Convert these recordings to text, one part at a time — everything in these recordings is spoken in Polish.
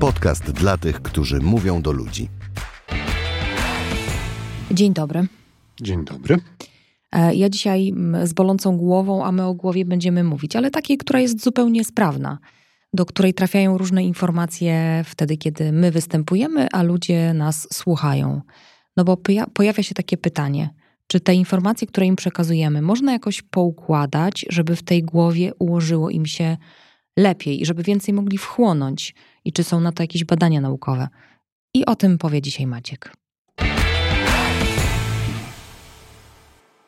Podcast dla tych, którzy mówią do ludzi. Dzień dobry. Dzień dobry. E, ja dzisiaj z bolącą głową, a my o głowie będziemy mówić, ale takiej, która jest zupełnie sprawna, do której trafiają różne informacje wtedy, kiedy my występujemy, a ludzie nas słuchają. No bo pojawia się takie pytanie, czy te informacje, które im przekazujemy, można jakoś poukładać, żeby w tej głowie ułożyło im się lepiej i żeby więcej mogli wchłonąć? I czy są na to jakieś badania naukowe? I o tym powie dzisiaj Maciek.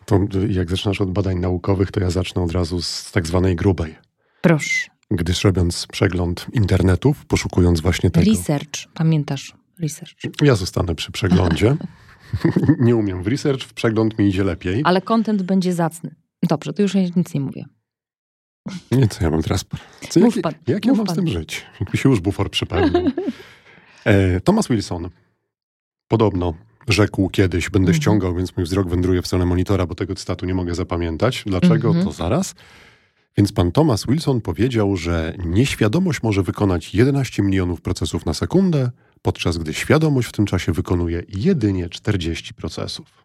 To jak zaczynasz od badań naukowych, to ja zacznę od razu z tak zwanej grubej. Proszę. Gdyż robiąc przegląd internetów, poszukując właśnie tego... Research, pamiętasz? Research. Ja zostanę przy przeglądzie. nie umiem w research, w przegląd mi idzie lepiej. Ale content będzie zacny. Dobrze, to już nic nie mówię. Nie, co ja mam teraz... Co, jak, pan. jak ja mam pan. z tym żyć? Jakby się już bufor przypełnił. e, Thomas Wilson podobno rzekł kiedyś, będę Mhm. ściągał, więc mój wzrok wędruje w stronę monitora, bo tego cytatu nie mogę zapamiętać. Dlaczego? Mhm. To zaraz. Więc pan Thomas Wilson powiedział, że nieświadomość może wykonać 11 milionów procesów na sekundę, podczas gdy świadomość w tym czasie wykonuje jedynie 40 procesów.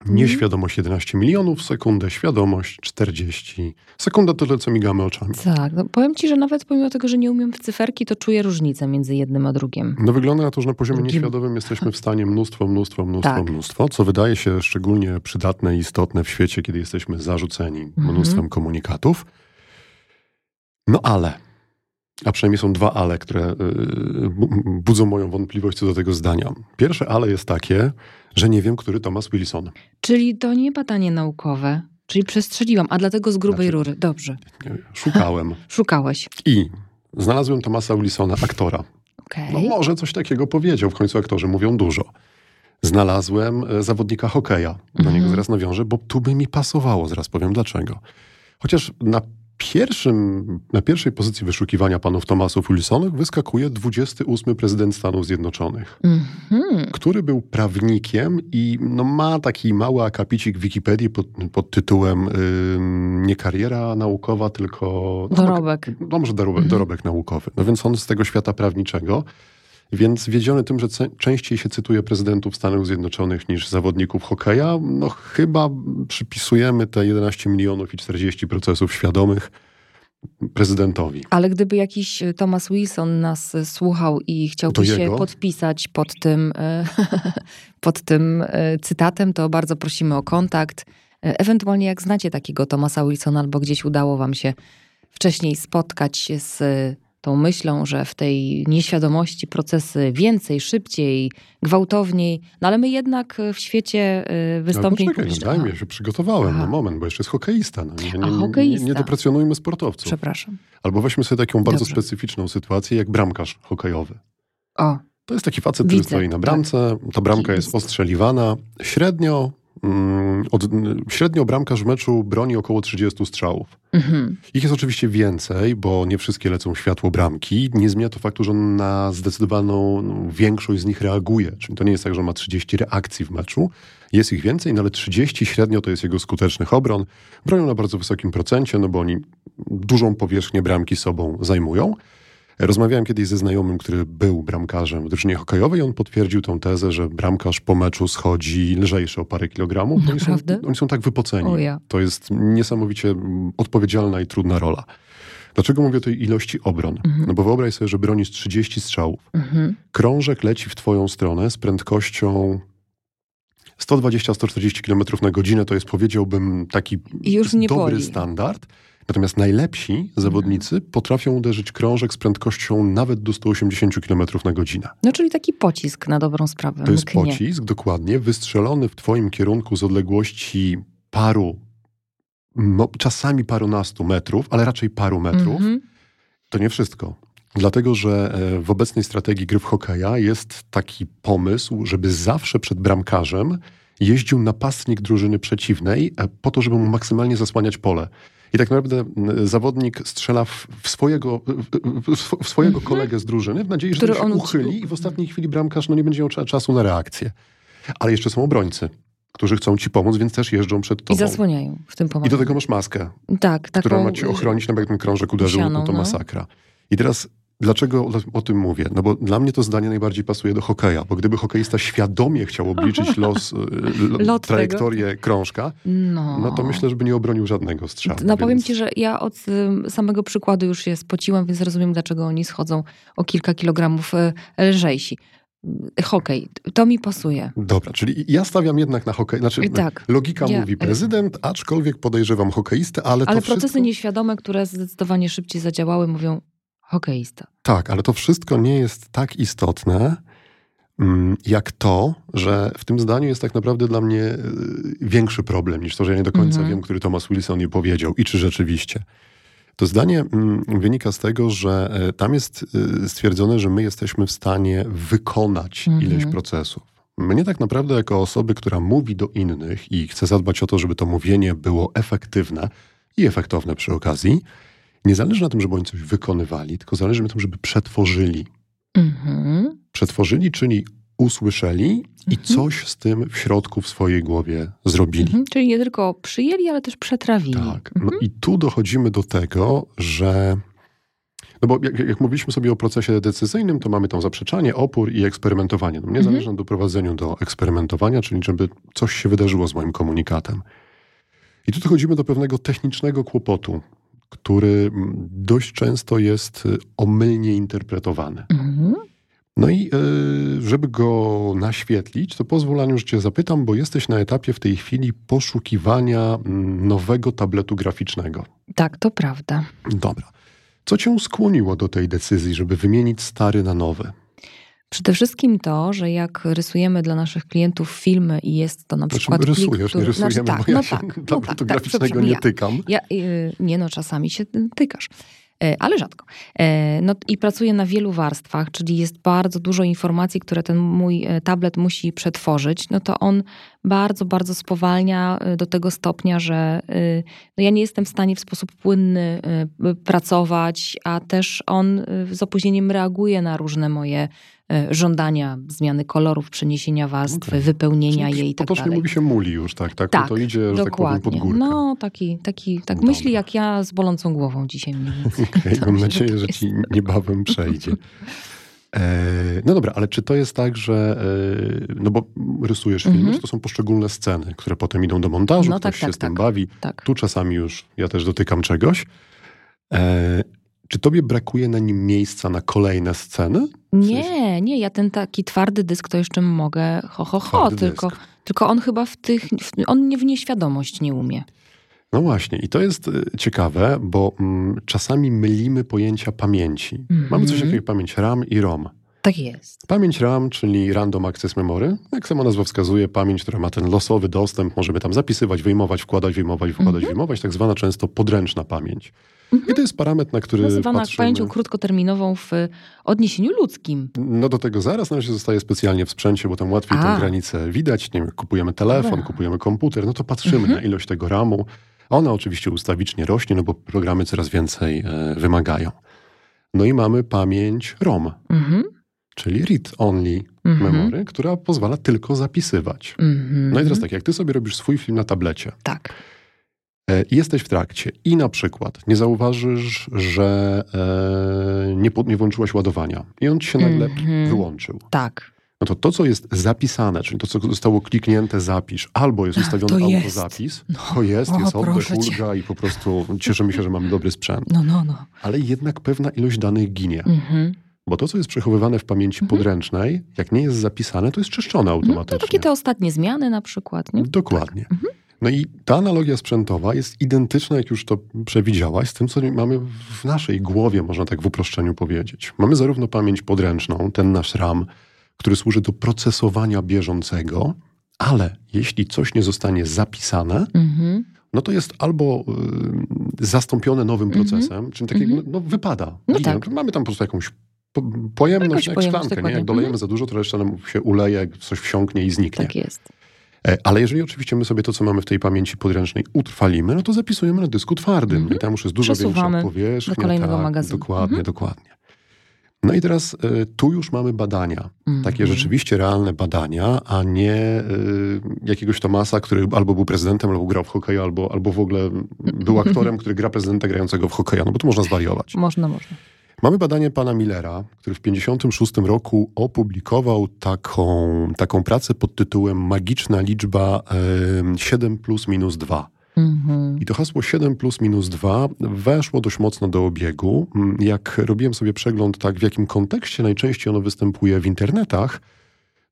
Mhm. Nieświadomość 11 milionów, sekundę, świadomość 40. Sekunda to tyle, co migamy oczami. Tak, no powiem ci, że nawet pomimo tego, że nie umiem w cyferki, to czuję różnicę między jednym a drugim. No wygląda na to, że na poziomie Drugim. nieświadomym jesteśmy w stanie mnóstwo, mnóstwo, mnóstwo, Tak. mnóstwo, co wydaje się szczególnie przydatne i istotne w świecie, kiedy jesteśmy zarzuceni Mhm. mnóstwem komunikatów. No ale, a przynajmniej są dwa ale, które bu- budzą moją wątpliwość co do tego zdania. Pierwsze ale jest takie, że nie wiem, który Thomas Wilson. Czyli to nie badanie naukowe, czyli przestrzeliłam, a dlatego z grubej Znaczy- rury. Dobrze, Szukałem szukałeś. i znalazłem Thomasa Wilsona, aktora. Okej. No może coś takiego powiedział, w końcu aktorzy mówią dużo. Znalazłem e, zawodnika hokeja, do niego zaraz nawiążę, bo tu by mi pasowało, zaraz powiem dlaczego. Chociaż na, pierwszym, na pierwszej pozycji wyszukiwania panów Thomasów Wilsonów wyskakuje 28 prezydent Stanów Zjednoczonych, Mhm. który był prawnikiem i no, ma taki mały akapicik w Wikipedii pod, pod tytułem ym, nie kariera naukowa, tylko... no, Dorobek. no może dorobek, Mhm. dorobek naukowy. No więc on z tego świata prawniczego, więc wiedziony tym, że częściej się cytuje prezydentów Stanów Zjednoczonych niż zawodników hokeja, no chyba przypisujemy te 11 milionów i 40 procesów świadomych prezydentowi. Ale gdyby jakiś e, Thomas Wilson nas e, słuchał i chciałby się podpisać pod tym, e, pod tym cytatem, to bardzo prosimy o kontakt. Ewentualnie jak znacie takiego Thomasa Wilsona albo gdzieś udało wam się wcześniej spotkać się z tą myślą, że w tej nieświadomości procesy więcej, szybciej, gwałtowniej, no ale my jednak e, w świecie e, wystąpień no, poczekaj, no, publicznych... daj Aha, mi, ja się przygotowałem, Aha. no moment, bo jeszcze jest hokeista. No, nie, A, nie, nie, hokeista. nie, nie deprecjonujmy sportowców. Przepraszam. Albo weźmy sobie taką bardzo Dobrze. specyficzną sytuację, jak bramkarz hokejowy. O, To jest taki facet, który Widzę, stoi na tak. bramce. Ta bramka jest Jest. ostrzeliwana. Średnio, od, średnio bramkarz w meczu broni około 30 strzałów. mhm. Ich jest oczywiście więcej, bo nie wszystkie lecą światło bramki. Nie zmienia to faktu, że on na zdecydowaną no, większość z nich reaguje. Czyli to nie jest tak, że on ma 30 reakcji w meczu. Jest ich więcej, no ale 30 średnio to jest jego skutecznych obron. Bronią na bardzo wysokim procencie, no bo oni dużą powierzchnię bramki sobą zajmują. Rozmawiałem kiedyś ze znajomym, który był bramkarzem w drużynie hokejowej on potwierdził tą tezę, że bramkarz po meczu schodzi lżejszy o parę kilogramów. Oni są, Naprawdę? oni są tak wypoceni. Ja. To jest niesamowicie odpowiedzialna i trudna rola. Dlaczego mówię o tej ilości obron? Mhm. No bo wyobraź sobie, że bronisz 30 strzałów. Mhm. Krążek leci w twoją stronę z prędkością 120-140 km na godzinę. To jest powiedziałbym taki dobry boli. standard. Natomiast najlepsi zawodnicy potrafią uderzyć krążek z prędkością nawet do 180 km na godzinę. No, czyli taki pocisk na dobrą sprawę. To jest mknie. pocisk, dokładnie, wystrzelony w twoim kierunku z odległości paru, no, czasami parunastu metrów, ale raczej paru metrów. Mhm. To nie wszystko. Dlatego, że e, w obecnej strategii gry w hokeja jest taki pomysł, żeby zawsze przed bramkarzem jeździł napastnik drużyny przeciwnej e, po to, żeby mu maksymalnie zasłaniać pole. I tak naprawdę m, zawodnik strzela w, swojego, w, swojego Mhm. kolegę z drużyny w nadziei, że się uchyli i w ostatniej chwili bramkarz no, nie będzie miał cza- czasu na reakcję. Ale jeszcze są obrońcy, którzy chcą ci pomóc, więc też jeżdżą przed I tobą. zasłaniają w tym I pomagają. do tego masz maskę, Tak, taką... która ma ci ochronić, nawet jak ten krążek uderzył, sianą, no to masakra. I teraz Dlaczego o tym mówię? No bo dla mnie to zdanie najbardziej pasuje do hokeja, bo gdyby hokeista świadomie chciał obliczyć los, y, Lot trajektorię tego. krążka, no. no to myślę, że by nie obronił żadnego strzału. No więc... powiem ci, że ja od samego przykładu już się spociłam, więc rozumiem, dlaczego oni schodzą o kilka kilogramów y, lżejsi hokej. To mi pasuje. Dobra, czyli ja stawiam jednak na hokej. Znaczy, tak. logika ja, mówi prezydent, aczkolwiek podejrzewam hokeistę, ale, ale to procesy wszystko... nieświadome, które zdecydowanie szybciej zadziałały, mówią hokeista. Tak, ale to wszystko nie jest tak istotne, mm, jak to, że w tym zdaniu jest tak naprawdę dla mnie y, większy problem niż to, że ja nie do końca mhm. wiem, który Thomas Wilson je powiedział i czy rzeczywiście. To zdanie mm, wynika z tego, że e, tam jest y, stwierdzone, że my jesteśmy w stanie wykonać mhm. ileś procesów. Mnie tak naprawdę, jako osoby, która mówi do innych i chce zadbać o to, żeby to mówienie było efektywne i efektowne przy okazji, nie zależy na tym, żeby oni coś wykonywali, tylko zależy na tym, żeby przetworzyli. Mhm. Przetworzyli, czyli usłyszeli i mhm. coś z tym w środku w swojej głowie zrobili. Mhm. Czyli nie tylko przyjęli, ale też przetrawili. Tak. No i tu dochodzimy do tego, że no bo jak, jak, mówiliśmy sobie o procesie decyzyjnym, to mamy tam zaprzeczanie, opór i eksperymentowanie. No mnie mhm. zależy na doprowadzeniu do eksperymentowania, czyli żeby coś się wydarzyło z moim komunikatem. I tu dochodzimy do pewnego technicznego kłopotu, który dość często jest y, omylnie interpretowany. Mhm. No i y, żeby go naświetlić, to pozwól Aniu, że cię zapytam, bo jesteś na etapie w tej chwili poszukiwania mm, nowego tabletu graficznego. Tak, to prawda. Dobra. Co cię skłoniło do tej decyzji, żeby wymienić stary na nowy? Przede wszystkim to, że jak rysujemy dla naszych klientów filmy i jest to na znaczy, przykład rysujesz, plik, który... nie rysujemy, znaczy, tak, bo ja no się tak, no tak, graficznego tak, nie tykam. Ja, yy, nie no, czasami się tykasz e, ale rzadko. E, no i pracuję na wielu warstwach, czyli jest bardzo dużo informacji, które ten mój e, tablet musi przetworzyć, no to on bardzo, bardzo spowalnia do tego stopnia, że no ja nie jestem w stanie w sposób płynny pracować, a też on z opóźnieniem reaguje na różne moje żądania zmiany kolorów, przeniesienia warstwy, okay. wypełnienia Czyli jej i tak dalej. Potocznie mówi się muli już, tak? Tak, tak to idzie, że dokładnie. tak powiem, pod górkę. No, taki, taki tak myśli jak ja z bolącą głową dzisiaj mniej więcej. Okay, mam nadzieję, że ci niebawem przejdzie. E, no dobra, ale czy to jest tak, że e, no bo rysujesz filmy, mm -hmm. to są poszczególne sceny, które potem idą do montażu, no, ktoś tak, się tak, z tym tak. bawi. Tak. Tu czasami już ja też dotykam czegoś. Czy tobie brakuje na nim miejsca na kolejne sceny? Nie, nie, ja ten taki twardy dysk to jeszcze mogę ho, ho, ho, tylko, tylko on chyba w tych, on nie w nieświadomość nie umie. No właśnie, i to jest y, ciekawe, bo mm, czasami mylimy pojęcia pamięci. Mm -hmm. Mamy coś takiego jak pamięć RAM i ROM. Tak jest. Pamięć RAM, czyli Random Access Memory, jak sama nazwa wskazuje, pamięć, która ma ten losowy dostęp, możemy tam zapisywać, wyjmować, wkładać, wyjmować, wkładać, mm -hmm. wyjmować, tak zwana często podręczna pamięć. Mhm. I to jest parametr, na który Nazywana patrzymy. pamięcią krótkoterminową w odniesieniu ludzkim. No do tego zaraz na razie zostaje specjalnie w sprzęcie, bo tam łatwiej tę granicę widać. Nie wiem, kupujemy telefon, Dobra. kupujemy komputer, no to patrzymy mhm. na ilość tego RAMu. Ona oczywiście ustawicznie rośnie, no bo programy coraz więcej e, wymagają. No i mamy pamięć ROM, mhm. czyli read-only mhm. memory, która pozwala tylko zapisywać. Mhm. No i teraz tak, jak ty sobie robisz swój film na tablecie. Tak E, jesteś w trakcie i na przykład nie zauważysz, że e, nie, nie włączyłaś ładowania i on ci się nagle mm -hmm. wyłączył. Tak. No to to, co jest zapisane, czyli to, co zostało kliknięte, zapisz, albo jest ustawiony to autozapis, no. to jest, jest oddech, ulga i po prostu cieszymy się, że mamy dobry sprzęt. No, no, no. Ale jednak pewna ilość danych ginie. Mm -hmm. Bo to, co jest przechowywane w pamięci mhm. podręcznej, jak nie jest zapisane, to jest czyszczone automatycznie. No, to takie te ostatnie zmiany na przykład. Nie? Dokładnie. Tak. Mhm. No i ta analogia sprzętowa jest identyczna, jak już to przewidziałaś, z tym, co mamy w naszej głowie, można tak w uproszczeniu powiedzieć. Mamy zarówno pamięć podręczną, ten nasz RAM, który służy do procesowania bieżącego, ale jeśli coś nie zostanie zapisane, mm-hmm. no to jest albo y, zastąpione nowym mm-hmm. procesem, czyli tak mm-hmm. no, wypada. No tak. Mamy tam po prostu jakąś pojemność, jak szklankę, nie? Jak dolejemy mhm. za dużo, to reszta nam się uleje, coś wsiąknie i zniknie. Tak jest. E, ale jeżeli oczywiście my sobie to, co mamy w tej pamięci podręcznej utrwalimy, no to zapisujemy na dysku twardym. -hmm. I tam już jest dużo większa powierzchnia. Do kolejnego tak, magazynu. Dokładnie, -hmm. dokładnie. No i teraz y, tu już mamy badania. Mm. Takie rzeczywiście realne badania, a nie y, jakiegoś Tomasa, który albo był prezydentem, albo grał w hokeja, albo, albo w ogóle był aktorem, który gra prezydenta grającego w hokeja. No bo to można zwariować. Można, można. Mamy badanie pana Millera, który w 1956 roku opublikował taką, taką pracę pod tytułem Magiczna liczba e, 7 plus minus 2. Mhm. I to hasło 7 plus minus 2 weszło dość mocno do obiegu. Mm, Jak robiłem sobie przegląd, tak w jakim kontekście najczęściej ono występuje w internetach,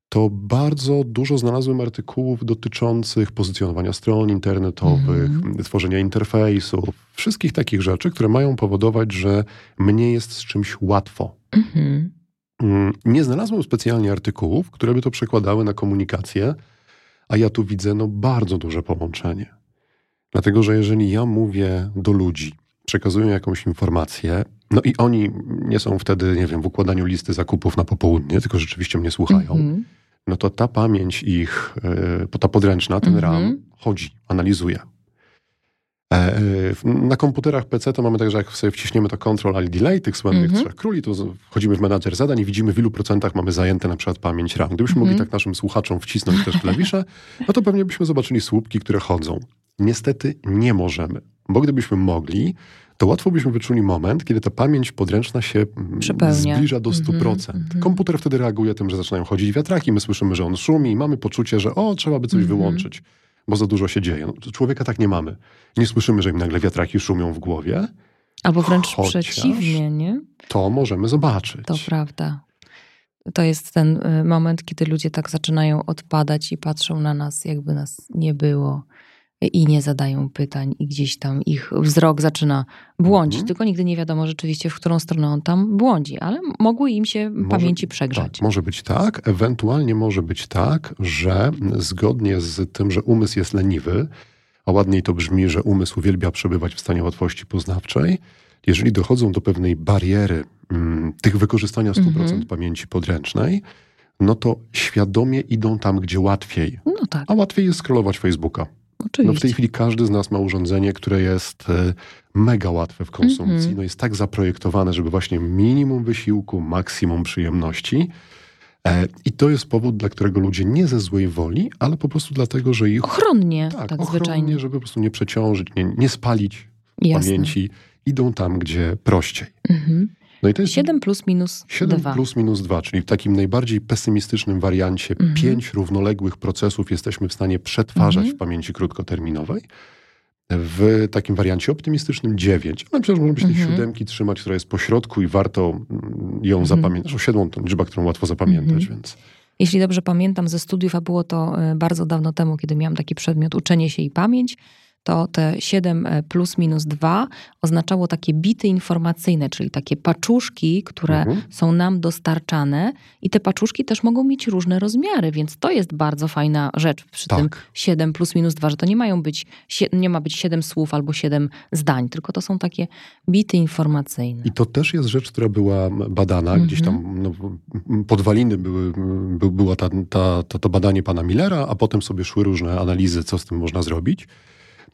to bardzo dużo znalazłem artykułów dotyczących pozycjonowania stron internetowych, tworzenia interfejsów, wszystkich takich rzeczy, które mają powodować, że mnie jest z czymś łatwo. Mhm. Mm, Nie znalazłem specjalnie artykułów, które by to przekładały na komunikację, a ja tu widzę no, bardzo duże połączenie. Dlatego, że jeżeli ja mówię do ludzi, przekazuję jakąś informację, no i oni nie są wtedy, nie wiem, w układaniu listy zakupów na popołudnie, tylko rzeczywiście mnie słuchają, Mhm. no to ta pamięć ich, yy, ta podręczna, ten Mhm. RAM, chodzi, analizuje. E, e, Na komputerach PC to mamy tak, że jak sobie wciśniemy to Ctrl Alt Delay, tych słynnych Mhm. trzech króli, to wchodzimy w menadżer zadań i widzimy, w ilu procentach mamy zajęte na przykład pamięć RAM. Gdybyśmy mogli Mhm. tak naszym słuchaczom wcisnąć też klawisze, no to pewnie byśmy zobaczyli słupki, które chodzą. Niestety nie możemy, bo gdybyśmy mogli, to łatwo byśmy wyczuli moment, kiedy ta pamięć podręczna się mm, Przepełnia. zbliża do Mhm, 100%. mhm. Komputer wtedy reaguje tym, że zaczynają chodzić wiatraki, my słyszymy, że on szumi i mamy poczucie, że o, trzeba by coś Mhm. wyłączyć, bo za dużo się dzieje. No, człowieka tak nie mamy. Nie słyszymy, że im nagle wiatraki szumią w głowie. Albo wręcz Chociaż- przeciwnie, nie? To możemy zobaczyć. To prawda. To jest ten y, moment, kiedy ludzie tak zaczynają odpadać i patrzą na nas, jakby nas nie było i nie zadają pytań, i gdzieś tam ich wzrok zaczyna błądzić. Mhm. Tylko nigdy nie wiadomo rzeczywiście, w którą stronę on tam błądzi, ale mogły im się Może- pamięci przegrzać. Tak, może być tak. Ewentualnie może być tak, że zgodnie z tym, że umysł jest leniwy, a ładniej to brzmi, że umysł uwielbia przebywać w stanie łatwości poznawczej, jeżeli dochodzą do pewnej bariery mm, tych wykorzystania 100% Mhm. pamięci podręcznej, no to świadomie idą tam, gdzie łatwiej. No tak, A łatwiej jest scrollować Facebooka. No oczywiście. w tej chwili każdy z nas ma urządzenie, które jest e, mega łatwe w konsumpcji. Mhm. No jest tak zaprojektowane, żeby właśnie minimum wysiłku, maksimum przyjemności. E, I to jest powód, dla którego ludzie nie ze złej woli, ale po prostu dlatego, że ich Ochronnie, tak, tak, zwyczajnie. ochronnie, żeby po prostu nie przeciążyć, nie, nie spalić Jasne. pamięci, idą tam, gdzie prościej. Mhm. No i to jest 7 plus minus 7 2. plus minus 2, czyli w takim najbardziej pesymistycznym wariancie Mhm. pięć równoległych procesów jesteśmy w stanie przetwarzać Mhm. w pamięci krótkoterminowej. W takim wariancie optymistycznym 9. Ale przecież się tej Mhm. siódemki trzymać, która jest po środku i warto mm, ją Mhm. zapamiętać. Siedmą to liczba, którą łatwo zapamiętać, Mhm. więc Jeśli dobrze pamiętam ze studiów, a było to e, bardzo dawno temu, kiedy miałam taki przedmiot uczenie się i pamięć, to te 7 plus minus 2 oznaczało takie bity informacyjne, czyli takie paczuszki, które Mhm. są nam dostarczane i te paczuszki też mogą mieć różne rozmiary, więc to jest bardzo fajna rzecz przy tym tak. 7 plus minus 2, że to nie mają być, nie ma być 7 słów albo 7 zdań, tylko to są takie bity informacyjne. I to też jest rzecz, która była badana, gdzieś Mhm. tam no, podwaliny były, by, była ta, ta, ta, to badanie pana Millera, a potem sobie szły różne analizy, co z tym można zrobić.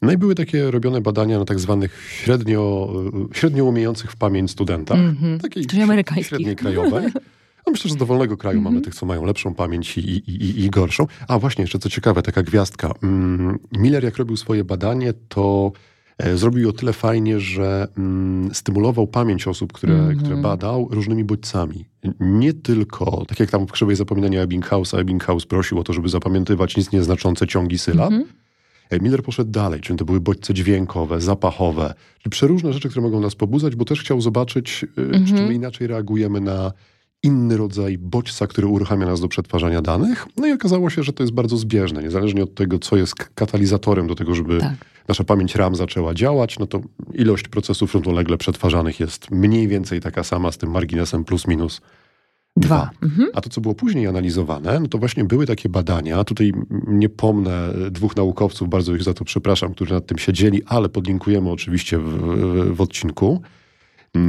No i były takie robione badania na tak zwanych średnio, średnio umiejących w pamięć studentach, Mhm. takiej Czyli amerykańskich. średniej krajowej. No myślę, że z dowolnego kraju Mhm. mamy tych, co mają lepszą pamięć i, i, i, i gorszą. A właśnie, jeszcze co ciekawe, taka gwiazdka. Mm, Miller, jak robił swoje badanie, to e, zrobił o tyle fajnie, że mm, stymulował pamięć osób, które, Mhm. które badał różnymi bodźcami. Nie tylko, tak jak tam w krzywej zapominania Ebbinghausa, Ebbinghaus prosił o to, żeby zapamiętywać nic nieznaczące ciągi sylab. Mhm. Miller poszedł dalej, czyli to były bodźce dźwiękowe, zapachowe, czyli przeróżne rzeczy, które mogą nas pobudzać, bo też chciał zobaczyć, Mhm. czy my inaczej reagujemy na inny rodzaj bodźca, który uruchamia nas do przetwarzania danych. No i okazało się, że to jest bardzo zbieżne. Niezależnie od tego, co jest katalizatorem do tego, żeby Tak. nasza pamięć RAM zaczęła działać, no to ilość procesów równolegle przetwarzanych jest mniej więcej taka sama z tym marginesem plus minus Dwa. Mhm. a to, co było później analizowane, no to właśnie były takie badania. Tutaj nie pomnę dwóch naukowców, bardzo ich za to przepraszam, którzy nad tym siedzieli, ale podlinkujemy oczywiście w, w, odcinku,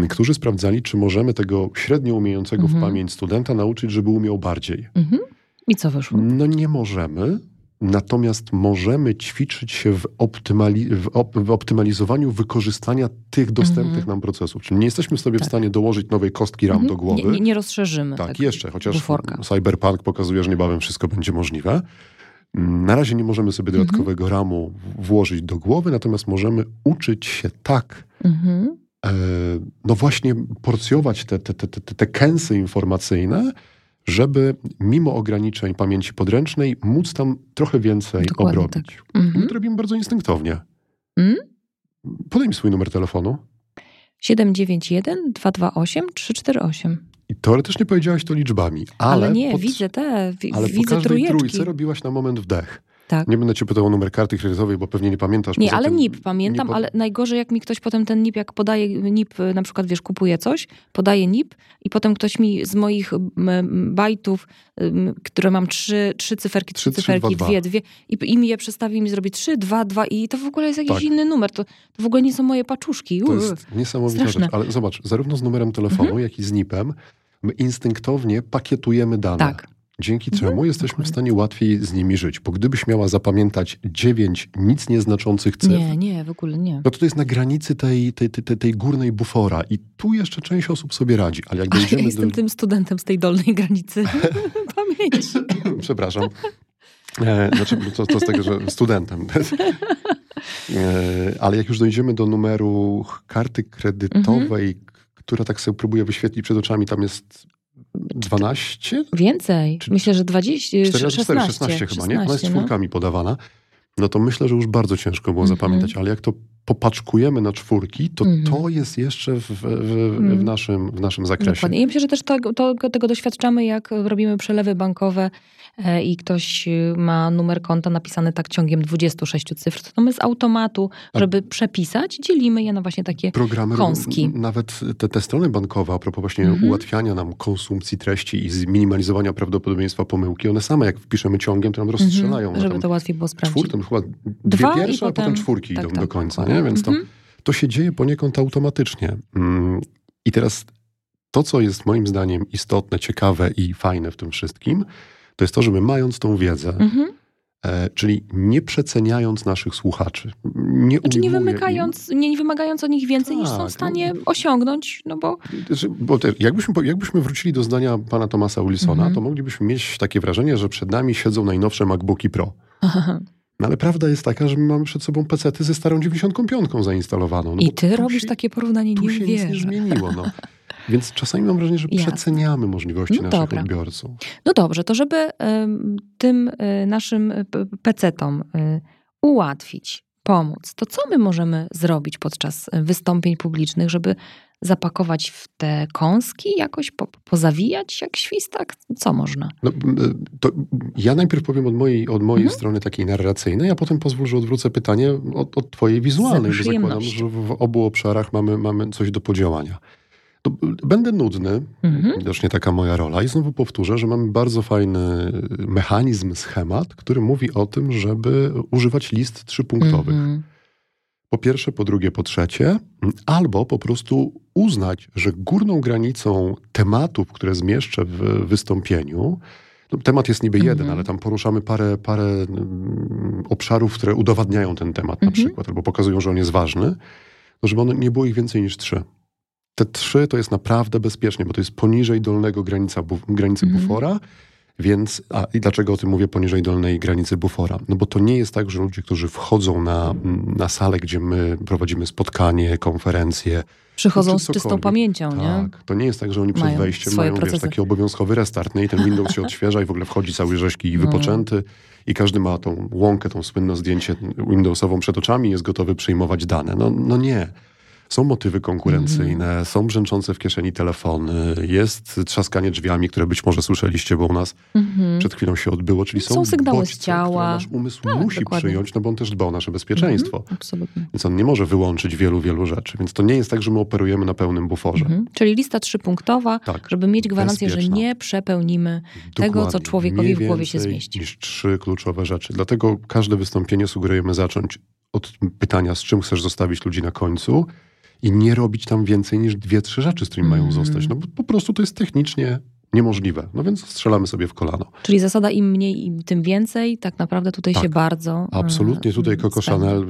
którzy sprawdzali, czy możemy tego średnio umiejącego Mhm. w pamięć studenta nauczyć, żeby umiał bardziej. Mhm. I co wyszło? No nie możemy. Natomiast możemy ćwiczyć się w, optymali- w, op- w optymalizowaniu wykorzystania tych dostępnych Mhm. nam procesów. Czyli nie jesteśmy sobie Tak. w stanie dołożyć nowej kostki RAM Mhm. do głowy. Nie, nie, rozszerzymy. Tak, tego jeszcze, chociaż buforka. Cyberpunk pokazuje, że niebawem wszystko będzie możliwe. Mm, Na razie nie możemy sobie dodatkowego ramu w- włożyć do głowy, natomiast możemy uczyć się tak, Mhm. no właśnie porcjować te, te, te, te, te kęsy informacyjne, żeby mimo ograniczeń pamięci podręcznej móc tam trochę więcej Dokładnie obrobić. tak. Mhm. My to robimy bardzo instynktownie. Mm? Podaj mi swój numer telefonu. 791 228 348. I teoretycznie powiedziałaś to liczbami, ale, Ale, nie, pod- widzę te, wi- ale po widzę każdej trójeczki. trójce robiłaś na moment wdech. Tak. Nie będę cię pytał o numer karty kredytowej, bo pewnie nie pamiętasz. Nie, Poza ale tym NIP pamiętam, nie ale najgorzej jak mi ktoś potem ten NIP, jak podaje NIP, y, na przykład wiesz, kupuje coś, podaje NIP i potem ktoś mi z moich bajtów, które mam trzy, trzy cyferki, trzy, cyferki, dwie, dwie i, i mi je przestawi i mi zrobi trzy, dwa, dwa i to w ogóle jest jakiś Tak. inny numer. To, to w ogóle nie są moje paczuszki. To Uuu. jest niesamowita straszne. rzecz. Ale zobacz, zarówno z numerem telefonu, jak i z NIP-em my instynktownie pakietujemy dane. Tak. Dzięki Mhm. czemu jesteśmy w stanie łatwiej z nimi żyć. Bo gdybyś miała zapamiętać dziewięć nic nieznaczących cyfr, Nie, nie, w ogóle nie. no to to jest na granicy tej, tej, tej, tej, górnej bufora. I tu jeszcze część osób sobie radzi. Ale jak Ale ja dojdziemy jestem do... tym studentem z tej dolnej granicy pamięci. Przepraszam. E, znaczy, to, to z tego, że studentem. E, ale jak już dojdziemy do numeru karty kredytowej, Mhm. która tak sobie próbuje wyświetlić przed oczami, tam jest 12? Więcej. Czy- Myślę, że 20, 4 razy 4, 16, 16 chyba, nie? Ona jest 16, no. czwórkami podawana. No to myślę, że już bardzo ciężko było Mhm. zapamiętać, ale jak to popaczkujemy na czwórki, to Mhm. to jest jeszcze w, w, w, w, Mhm. naszym, w naszym zakresie. Dokładnie. I myślę, że też to, to, tego doświadczamy, jak robimy przelewy bankowe e, i ktoś y, ma numer konta napisany tak ciągiem 26 cyfr, to my z automatu, Tak. żeby przepisać, dzielimy je na właśnie takie programy, Kąski. nawet te, te strony bankowe, a propos właśnie Mhm. ułatwiania nam konsumpcji treści i zminimalizowania prawdopodobieństwa pomyłki, one same jak wpiszemy ciągiem, to nam rozstrzelają. Mhm, na żeby tam to łatwiej było sprawdzić. czwór, tam chyba dwie Dwa pierwsze, a potem potem- czwórki tak, idą tak. do końca, nie? Więc to, Mhm. to się dzieje poniekąd automatycznie. Mm, I teraz to, co jest moim zdaniem istotne, ciekawe i fajne w tym wszystkim, to jest to, że my mając tą wiedzę, Mhm. e, czyli nie przeceniając naszych słuchaczy, nie Znaczy nie ujmuję im- wymykając, nie, nie wymagając od nich więcej niż Tak, są no. w stanie osiągnąć, no bo Znaczy, Bo te, jakbyśmy, jakbyśmy wrócili do zdania pana Thomasa Wilsona, Mhm. to moglibyśmy mieć takie wrażenie, że przed nami siedzą najnowsze MacBooki Pro. No ale prawda jest taka, że my mamy przed sobą pecety ze starą 95 zainstalowaną. No i ty robisz się, takie porównanie, Tu nie się nic nie zmieniło. No. Więc czasami mam wrażenie, że Jasne. przeceniamy możliwości No naszych dobra. odbiorców. No dobrze, to żeby tym e, naszym e, pecetom e, ułatwić, pomóc, to co my możemy zrobić podczas wystąpień publicznych, żeby zapakować w te kąski, jakoś po, pozawijać jak świstak? Co można? No, ja najpierw powiem od mojej, od mojej Mhm. strony takiej narracyjnej, a potem pozwól, że odwrócę pytanie od, od twojej wizualnej, bo zakładam, że w obu obszarach mamy, mamy coś do podziałania. To będę nudny, Mhm. widocznie taka moja rola i znowu powtórzę, że mamy bardzo fajny mechanizm, schemat, który mówi o tym, żeby używać list trzypunktowych. Mhm. Po pierwsze, po drugie, po trzecie, albo po prostu uznać, że górną granicą tematów, które zmieszczę w wystąpieniu, no, temat jest niby jeden, Mhm. ale tam poruszamy parę, parę mm, obszarów, które udowadniają ten temat na Mhm. przykład, albo pokazują, że on jest ważny, no żeby one nie było ich więcej niż trzy. Te trzy to jest naprawdę bezpiecznie, bo to jest poniżej dolnego granica, bu, granicy Mhm. bufora, więc, a i dlaczego o tym mówię poniżej dolnej granicy bufora? No bo to nie jest tak, że ludzie, którzy wchodzą na, na salę, gdzie my prowadzimy spotkanie, konferencje, Przychodzą z czystą pamięcią, nie? tak, to nie jest tak, że oni przed Mają wejściem mają wiesz, taki obowiązkowy restart, nie? I ten Windows się odświeża i w ogóle wchodzi cały rzeźki i No. wypoczęty i każdy ma tą łąkę, tą słynne zdjęcie Windowsową przed oczami i jest gotowy przyjmować dane. No, no nie. Są motywy konkurencyjne, Mhm. są brzęczące w kieszeni telefony, jest trzaskanie drzwiami, które być może słyszeliście, bo u nas Mhm. przed chwilą się odbyło, czyli są, Są sygnały z bodźce, ciała. które nasz umysł Tak, musi dokładnie. przyjąć, no bo on też dba o nasze bezpieczeństwo. Mhm. Absolutnie. Więc on nie może wyłączyć wielu, wielu rzeczy. Więc to nie jest tak, że my operujemy na pełnym buforze. Mhm. Czyli lista trzypunktowa, Tak. żeby mieć gwarancję, że Bezpieczna. nie przepełnimy tego, co Dokładnie. człowiekowi w głowie się zmieści. niż trzy kluczowe rzeczy. Dlatego każde wystąpienie sugerujemy zacząć od pytania, z czym chcesz zostawić ludzi na końcu i nie robić tam więcej niż dwie, trzy rzeczy, z którymi mają Mhm. zostać. No bo po prostu to jest technicznie niemożliwe. No więc strzelamy sobie w kolano. Czyli zasada im mniej, im tym więcej, tak naprawdę tutaj Tak. się bardzo. Absolutnie e, tutaj Coco. Chanel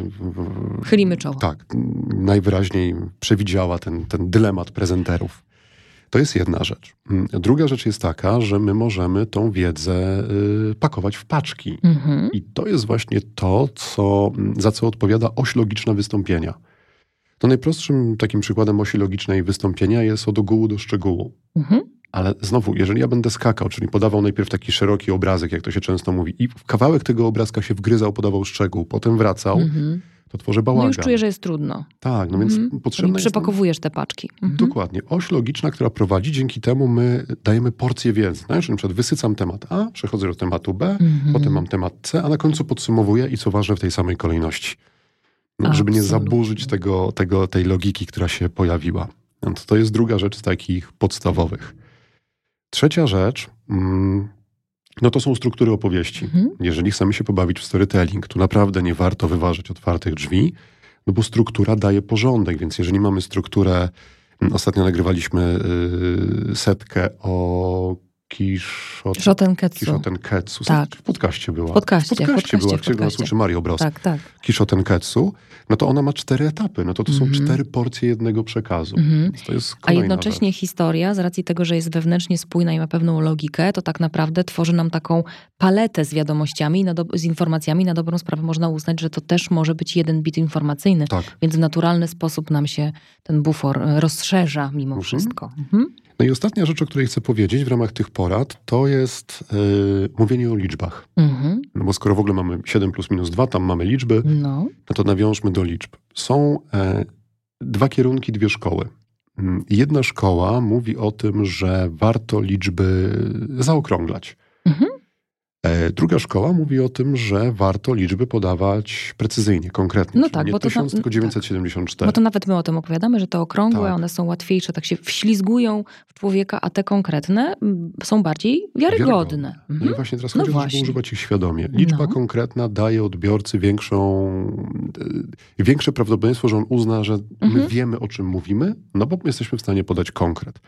Chylimy czoło. Tak, najwyraźniej przewidziała ten, ten dylemat prezenterów. To jest jedna rzecz. Mm, Druga rzecz jest taka, że my możemy tą wiedzę y, pakować w paczki. Mhm. I to jest właśnie to, co, za co odpowiada oś logiczna wystąpienia. To najprostszym takim przykładem osi logicznej wystąpienia jest od ogółu do szczegółu. Mhm. Ale znowu, jeżeli ja będę skakał, czyli podawał najpierw taki szeroki obrazek, jak to się często mówi, i w kawałek tego obrazka się wgryzał, podawał szczegół, potem wracał, Mhm. to tworzę bałagan. No już czuję, że jest trudno. Tak, no więc Mhm. potrzebna jest... Przepakowujesz te paczki. Mhm. Dokładnie. Oś logiczna, która prowadzi, dzięki temu my dajemy porcję. No, czyli na przykład wysycam temat A, przechodzę do tematu B, Mhm. potem mam temat C, a na końcu podsumowuję i co ważne w tej samej kolejności. No, żeby nie zaburzyć tego, tego, tej logiki, która się pojawiła. To, jest druga rzecz z takich podstawowych. Trzecia rzecz, mm, no to są struktury opowieści. Mhm. Jeżeli chcemy się pobawić w storytelling, to naprawdę nie warto wyważyć otwartych drzwi, no bo struktura daje porządek, więc jeżeli mamy strukturę, mm, ostatnio nagrywaliśmy y, setkę o Kiszot, Shotenketsu. Kishotenketsu. Tak. W podcaście była. W podcaście, w podcaście w była, podcaście, gdzie nas podcaście. uczy Mario Bros. Tak, tak. Kishotenketsu, no to ona ma cztery etapy. No to to są Mhm. cztery porcje jednego przekazu. Mhm. Więc to jest A jednocześnie rzecz. historia, z racji tego, że jest wewnętrznie spójna i ma pewną logikę, to tak naprawdę tworzy nam taką paletę z wiadomościami, z informacjami. Na dobrą sprawę można uznać, że to też może być jeden bit informacyjny, Tak. więc w naturalny sposób nam się ten bufor e, rozszerza mimo Mhm. wszystko. Mhm. No i ostatnia rzecz, o której chcę powiedzieć w ramach tych porad, to jest yy, mówienie o liczbach. Mhm. No bo skoro w ogóle mamy 7 plus minus 2, tam mamy liczby, No. no to nawiążmy do liczb. Są e, dwa kierunki, dwie szkoły. Mm, Jedna szkoła mówi o tym, że warto liczby zaokrąglać. Mhm. E, Druga szkoła mówi o tym, że warto liczby podawać precyzyjnie, konkretnie. No tak, nie bo to 1000, tam- tylko tak. 974. Bo to nawet my o tym opowiadamy, że te okrągłe, Tak. one są łatwiejsze, tak się wślizgują w człowieka, a te konkretne są bardziej wiarygodne. No Mhm. i właśnie teraz No chodzi o to, żeby używać ich świadomie. Liczba No. konkretna daje odbiorcy większą, e, większe prawdopodobieństwo, że on uzna, że my Mhm. wiemy, o czym mówimy, no bo jesteśmy w stanie podać konkret.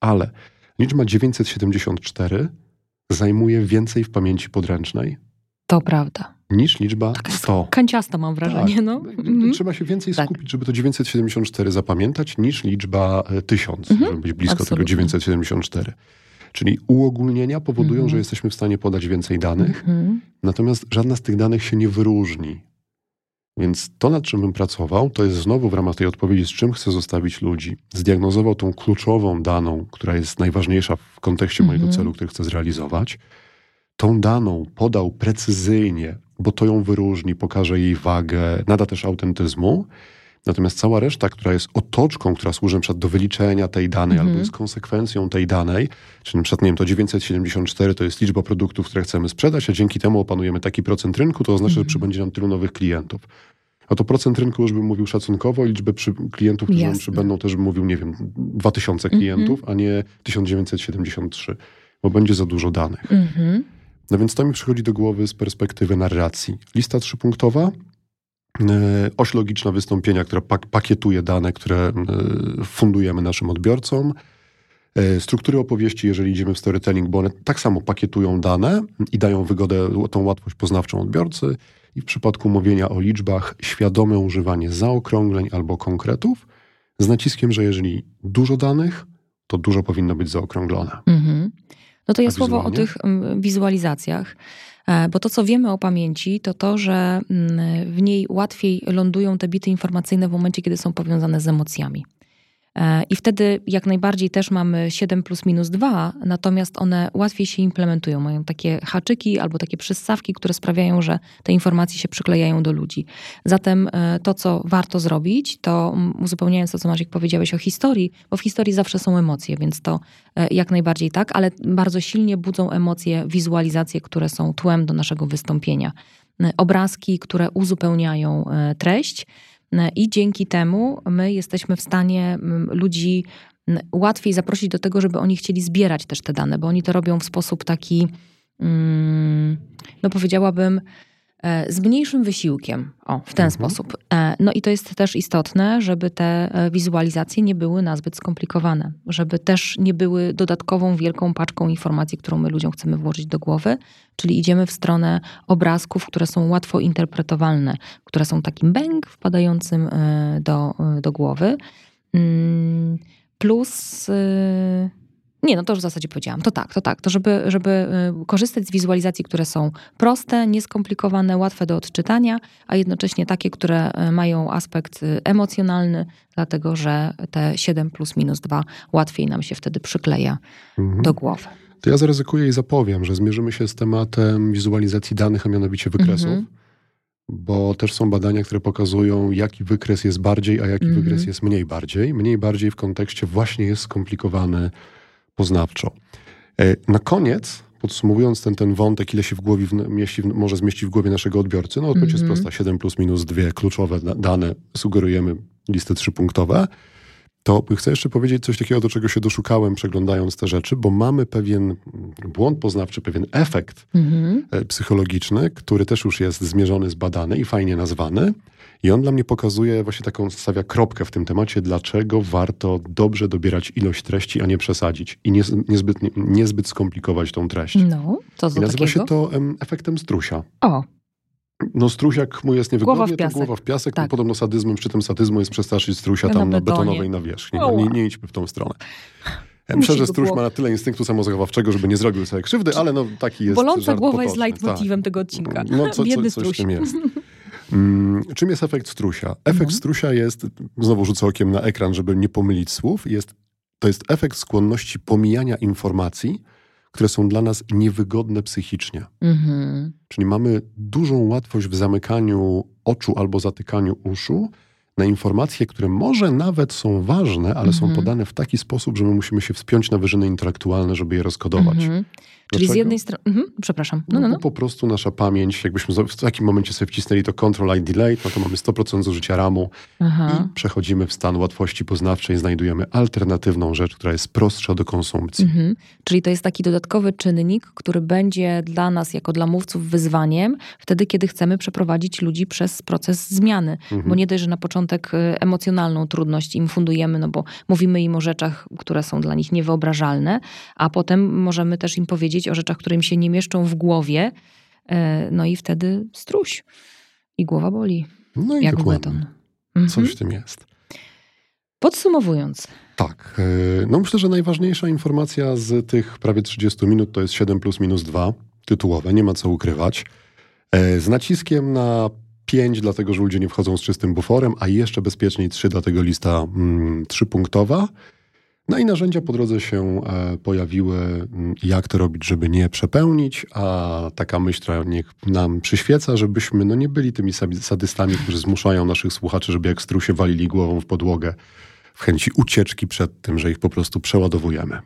Ale liczba 974 zajmuje więcej w pamięci podręcznej To prawda. niż liczba Taka jest 100. Kanciasta mam wrażenie, Tak. no. Mhm. Trzeba się więcej Tak. skupić, żeby to 974 zapamiętać, niż liczba e, 1000, Mhm. żeby być blisko tego Absolutnie. 974. Czyli uogólnienia powodują, Mhm. że jesteśmy w stanie podać więcej danych, Mhm. natomiast żadna z tych danych się nie wyróżni. Więc to, nad czym bym pracował, to jest znowu w ramach tej odpowiedzi, z czym chcę zostawić ludzi. Zdiagnozował tą kluczową daną, która jest najważniejsza w kontekście mojego Mhm. celu, który chcę zrealizować. Tą daną podał precyzyjnie, bo to ją wyróżni, pokaże jej wagę, nada też autentyzmu. Natomiast cała reszta, która jest otoczką, która służy przykład do wyliczenia tej danej, Mhm. albo jest konsekwencją tej danej, czyli przykład, nie wiem, to 974 to jest liczba produktów, które chcemy sprzedać, a dzięki temu opanujemy taki procent rynku, to oznacza, że Mhm. przybędzie nam tylu nowych klientów. A to procent rynku już bym mówił szacunkowo, liczbę przy, klientów, którzy nam przybędą, też bym mówił, nie wiem, 2000 Mhm. klientów, a nie 1973, bo będzie za dużo danych. No więc to mi przychodzi do głowy z perspektywy narracji. Lista trzypunktowa, oś logiczna wystąpienia, która pak pakietuje dane, które e, fundujemy naszym odbiorcom. E, Struktury opowieści, jeżeli idziemy w storytelling, bo one tak samo pakietują dane i dają wygodę, tą łatwość poznawczą odbiorcy. I w przypadku mówienia o liczbach, świadome używanie zaokrągleń albo konkretów, z naciskiem, że jeżeli dużo danych, to dużo powinno być zaokrąglone. Mhm. No to A jest słowo o tych mm, wizualizacjach. E, Bo to, co wiemy o pamięci, to to, że mm, w niej łatwiej lądują te bity informacyjne w momencie, kiedy są powiązane z emocjami. E, I wtedy jak najbardziej też mamy 7 plus minus 2, natomiast one łatwiej się implementują. Mają takie haczyki albo takie przyssawki, które sprawiają, że te informacje się przyklejają do ludzi. Zatem e, to, co warto zrobić, to uzupełniając to, co Maciek powiedziałeś o historii, bo w historii zawsze są emocje, więc to e, jak najbardziej tak, ale bardzo silnie budzą emocje, wizualizacje, które są tłem do naszego wystąpienia. Obrazki, które uzupełniają treść. E, I dzięki temu my jesteśmy w stanie ludzi łatwiej zaprosić do tego, żeby oni chcieli zbierać też te dane, bo oni to robią w sposób taki, mm, no powiedziałabym, z mniejszym wysiłkiem. O, w ten Mhm. sposób. E, No i to jest też istotne, żeby te e, wizualizacje nie były nazbyt skomplikowane, żeby też nie były dodatkową wielką paczką informacji, którą my ludziom chcemy włożyć do głowy, czyli idziemy w stronę obrazków, które są łatwo interpretowalne, które są takim bęk wpadającym e, do, e, do głowy. Mm, Plus, e, Nie, no to już w zasadzie powiedziałam. To tak, to tak. To żeby, żeby y, korzystać z wizualizacji, które są proste, nieskomplikowane, łatwe do odczytania, a jednocześnie takie, które y, mają aspekt y, emocjonalny, dlatego że te 7 plus minus 2 łatwiej nam się wtedy przykleja Mhm. do głowy. To ja zaryzykuję i zapowiem, że zmierzymy się z tematem wizualizacji danych, a mianowicie wykresów. Mhm. Bo też są badania, które pokazują, jaki wykres jest bardziej, a jaki Mhm. wykres jest mniej bardziej. Mniej bardziej w kontekście właśnie jest skomplikowany poznawczo. E, Na koniec, podsumowując ten, ten wątek, ile się w głowie mieści, może zmieścić w głowie naszego odbiorcy, no odpowiedź jest Mhm. prosta, 7 plus minus 2 kluczowe da- dane, sugerujemy listy trzypunktowe. To chcę jeszcze powiedzieć coś takiego, do czego się doszukałem przeglądając te rzeczy, bo mamy pewien mm, błąd poznawczy, pewien efekt Mhm. e, psychologiczny, który też już jest zmierzony, zbadany i fajnie nazwany. I on dla mnie pokazuje, właśnie taką stawia kropkę w tym temacie, dlaczego warto dobrze dobierać ilość treści, a nie przesadzić i nie, niezbyt, nie, niezbyt skomplikować tą treść. No, co I to nazywa takiego? się to em, efektem strusia. O, No struś, jak mu jest Głowa niewygodnie, w piasek. to głowa w piasek. Tak. No, podobno sadyzmem, przy tym sadyzmu jest przestraszyć strusia Na tam na betonie. betonowej nawierzchni. No, nie, nie idźmy w tą stronę. Myślę, że struś ma na tyle instynktu samozachowawczego, żeby nie zrobił sobie krzywdy, ale no taki jest boląca głowa jest potoczny. leitmotivem Tak. tego odcinka. No, co, co, coś w tym jest. Mm, czym jest efekt strusia? Efekt No. strusia jest, znowu rzucę okiem na ekran, żeby nie pomylić słów, jest, to jest efekt skłonności pomijania informacji, które są dla nas niewygodne psychicznie. Mhm. Czyli mamy dużą łatwość w zamykaniu oczu albo zatykaniu uszu na informacje, które może nawet są ważne, ale są Mhm. podane w taki sposób, że my musimy się wspiąć na wyżyny intelektualne, żeby je rozkodować. Mhm. Czyli z jednej strony... Mhm. Przepraszam. No, no, bo no. po prostu nasza pamięć, jakbyśmy w takim momencie sobie wcisnęli to Control I Delete, no to mamy 100% zużycia RAMu Aha. i przechodzimy w stan łatwości poznawczej, znajdujemy alternatywną rzecz, która jest prostsza do konsumpcji. Mhm. Czyli to jest taki dodatkowy czynnik, który będzie dla nas, jako dla mówców, wyzwaniem wtedy, kiedy chcemy przeprowadzić ludzi przez proces zmiany. Mhm. Bo nie dość, że na początek y, emocjonalną trudność im fundujemy, no bo mówimy im o rzeczach, które są dla nich niewyobrażalne, a potem możemy też im powiedzieć o rzeczach, które im się nie mieszczą w głowie. E, No i wtedy struś. I głowa boli, No i jak beton. Mhm. Coś w tym jest. Podsumowując, Tak. e, No myślę, że najważniejsza informacja z tych prawie 30 minut to jest 7 plus minus 2 tytułowe, nie ma co ukrywać. E, Z naciskiem na 5, dlatego że ludzie nie wchodzą z czystym buforem, a jeszcze bezpieczniej 3, dlatego lista mm, trzypunktowa. No i narzędzia po drodze się e, pojawiły, mm, jak to robić, żeby nie przepełnić, a taka myśl, niech nam przyświeca, żebyśmy no, nie byli tymi sadystami, którzy zmuszają naszych słuchaczy, żeby jak strusie walili głową w podłogę w chęci ucieczki przed tym, że ich po prostu przeładowujemy.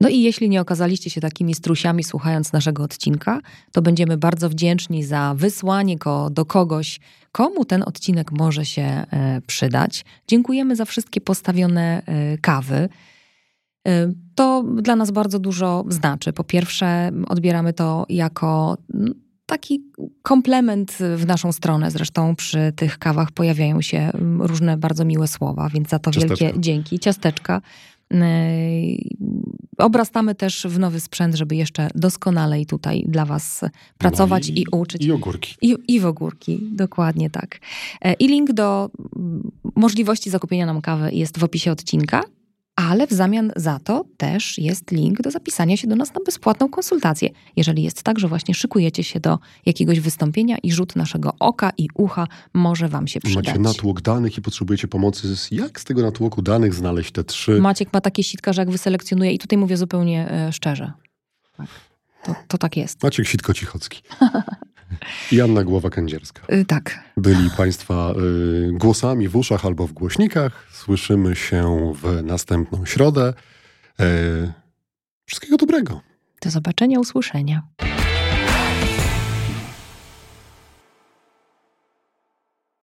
No i jeśli nie okazaliście się takimi strusiami słuchając naszego odcinka, to będziemy bardzo wdzięczni za wysłanie go do kogoś, komu ten odcinek może się e, przydać. Dziękujemy za wszystkie postawione e, kawy. E, To dla nas bardzo dużo znaczy. Po pierwsze, odbieramy to jako mm, taki komplement w naszą stronę. Zresztą przy tych kawach pojawiają się mm, różne bardzo miłe słowa, więc za to Ciasteczka. wielkie dzięki. Ciasteczka. Obrastamy też w nowy sprzęt, żeby jeszcze doskonalej tutaj dla Was pracować No i, uczyć. I ogórki. I, I w ogórki, dokładnie tak. E, I link do mm, możliwości zakupienia nam kawy jest w opisie odcinka, ale w zamian za to też jest link do zapisania się do nas na bezpłatną konsultację. Jeżeli jest tak, że właśnie szykujecie się do jakiegoś wystąpienia i rzut naszego oka i ucha może Wam się przydać. Macie natłok danych i potrzebujecie pomocy. Jak z tego natłoku danych znaleźć te trzy? Maciek ma takie sitka, że jak wyselekcjonuje, i tutaj mówię zupełnie e, szczerze. Tak. To, to tak jest. Maciek Sitko-Cichocki. I Anna Głowa-Kędzierska. Y, Tak. Byli Państwa y, głosami w uszach albo w głośnikach. Słyszymy się w następną środę. E, wszystkiego dobrego. Do zobaczenia, usłyszenia.